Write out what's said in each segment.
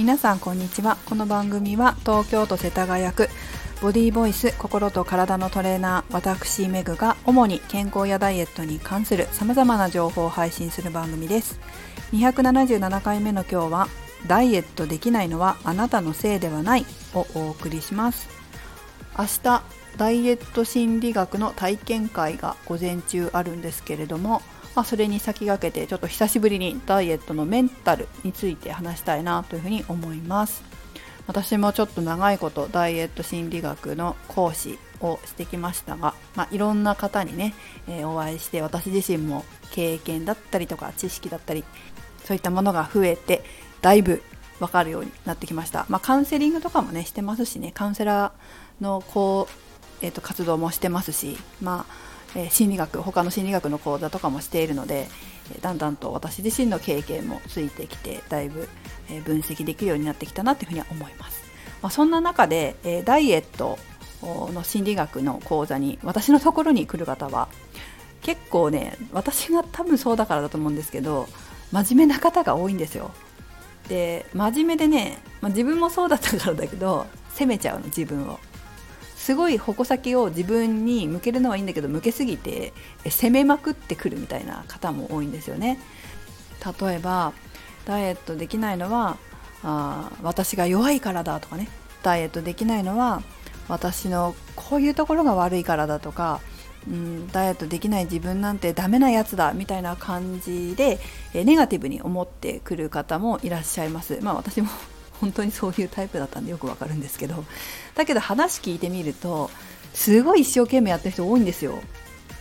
皆さんこんにちは。この番組は東京都世田谷区ボディーボイス心と体のトレーナー私メグが主に健康やダイエットに関する様々な情報を配信する番組です。277回目の今日はダイエットできないのはあなたのせいではないをお送りします。明日ダイエット心理学の体験会が午前中あるんですけれどもまあ、それに先駆けてちょっと久しぶりにダイエットのメンタルについて話したいなというふうに思います。私もちょっと長いことダイエット心理学の講師をしてきましたが、まあ、いろんな方にね、えー、お会いして私自身も経験だったりとか知識だったりそういったものが増えてだいぶ分かるようになってきました、まあ、カウンセリングとかもねしてますしねカウンセラーのこう、えー、と活動もしてますしまあえ心理学他の心理学の講座とかもしているのでだんだんと私自身の経験もついてきてだいぶ分析できるようになってきたなというふうには思います、まあ、そんな中でえダイエットの心理学の講座に私のところに来る方は結構ね私が多分そうだからだと思うんですけど真面目な方が多いんですよ。で真面目でね、まあ、自分もそうだったからだけど責めちゃうの自分を。すごい矛先を自分に向けるのはいいんだけど向けすぎて攻めまくってくるみたいな方も多いんですよね。例えばダイエットできないのはあ私が弱いからだとかねダイエットできないのは私のこういうところが悪いからだとか、うん、ダイエットできない自分なんてダメなやつだみたいな感じでネガティブに思ってくる方もいらっしゃいます。まあ私も本当にそういうタイプだったんでよくわかるんですけど。だけど話聞いてみるとすごい一生懸命やってる人多いんですよ。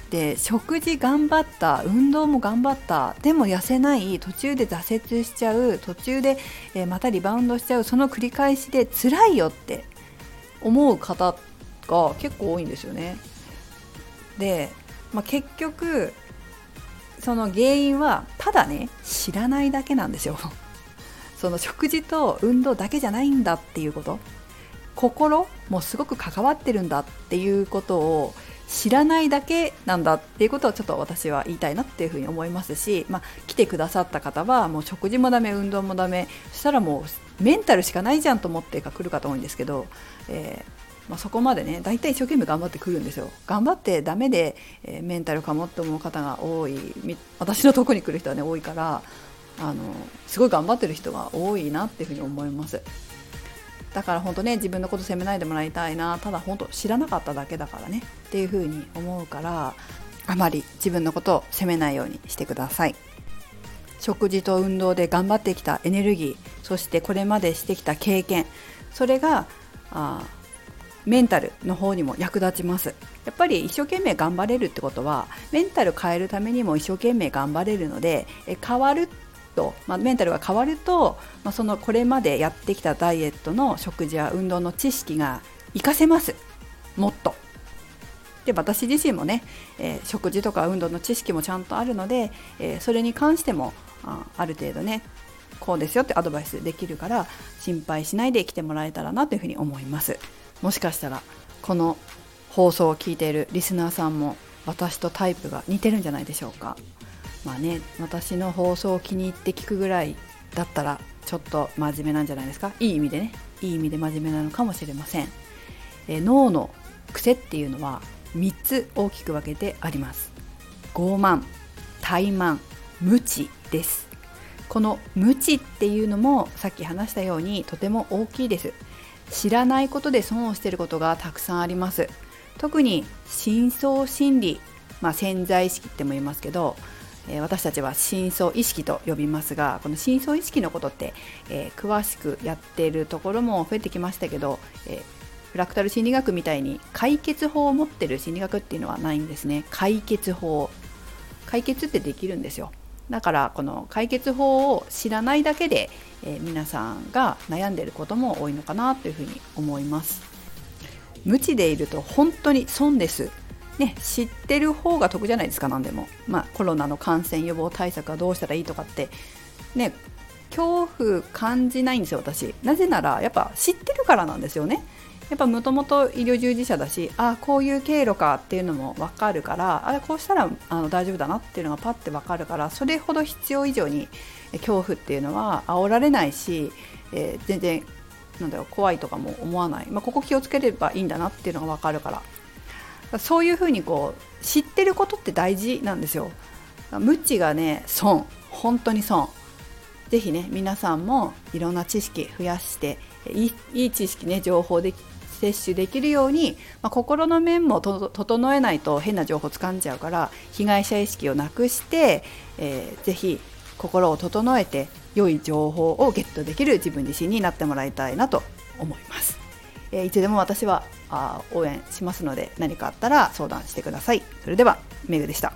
で食事頑張った運動も頑張ったでも痩せない途中で挫折しちゃう途中で、え、またリバウンドしちゃうその繰り返しで辛いよって思う方が結構多いんですよね。で、まあ、結局その原因はただね知らないだけなんですよ。その食事と運動だけじゃないんだっていうこと。心もすごく関わってるんだっていうことを知らないだけなんだっていうことをちょっと私は言いたいなっていうふうに思いますし、まあ、来てくださった方はもう食事もダメ運動もダメそしたらもうメンタルしかないじゃんと思って来る方多いんですけど、えー、まあ、そこまでね大体一生懸命頑張ってくるんですよ。頑張ってダメで、えー、メンタルかもって思う方が多い私のとこに来る人はね多いからあのすごい頑張ってる人が多いなっていうふうに思います。だから本当ね自分のこと責めないでもらいたいなただ本当知らなかっただけだからねっていうふうに思うからあまり自分のことを責めないようにしてください。食事と運動で頑張ってきたエネルギーそしてこれまでしてきた経験それがあメンタルの方にも役立ちます。やっぱり一生懸命頑張れるってことはメンタル変えるためにも一生懸命頑張れるのでえ変わると、まあ、メンタルが変わると、まあ、そのこれまでやってきたダイエットの食事や運動の知識が活かせます。もっと。で私自身もね、えー、食事とか運動の知識もちゃんとあるので、えー、それに関してもあある程度ねこうですよってアドバイスできるから心配しないで来てもらえたらなというふうに思います。もしかしたらこの放送を聞いているリスナーさんも私とタイプが似てるんじゃないでしょうか。まあね私の放送を気に入って聞くぐらいだったらちょっと真面目なんじゃないですか？いい意味でね。いい意味で真面目なのかもしれません、え脳の癖っていうのは3つ大きく分けてあります。傲慢怠慢無知です。この無知っていうのもさっき話したようにとても大きいです。知らないことで損をしていることがたくさんあります。特に深層心理まあ、潜在意識っても言いますけどえ私たちは深層意識と呼びますがこの深層意識のことって、えー、詳しくやっているところも増えてきましたけど、えー、フラクタル心理学みたいに解決法を持ってる心理学っていうのはないんですね。解決法。解決ってできるんですよ。だからこの解決法を知らないだけで、えー、皆さんが悩んでいることも多いのかなというふうに思います。無知でいると本当に損です。ね、知ってる方が得じゃないですか何でも、まあ、コロナの感染予防対策はどうしたらいいとかって。ね恐怖感じないんですよ私。なぜならやっぱ知ってるからなんですよね。やっぱもともと医療従事者だしあこういう経路かっていうのも分かるからあこうしたらあの大丈夫だなっていうのがパッて分かるからそれほど必要以上に恐怖っていうのは煽られないしえー、全然なんだろう怖いとかも思わない、まあ、ここ気をつければいいんだなっていうのが分かるから。そういうふうにこう知ってることって大事なんですよ。無知がね損。本当に損。ぜひね皆さんもいろんな知識増やしていいいい知識ね情報で摂取できるように、まあ、心の面も整えないと変な情報つかんじゃうから被害者意識をなくして、えー、ぜひ心を整えて良い情報をゲットできる自分自身になってもらいたいなと思います。えー、いつでも私はあ応援しますので何かあったら相談してください。それではメグでした。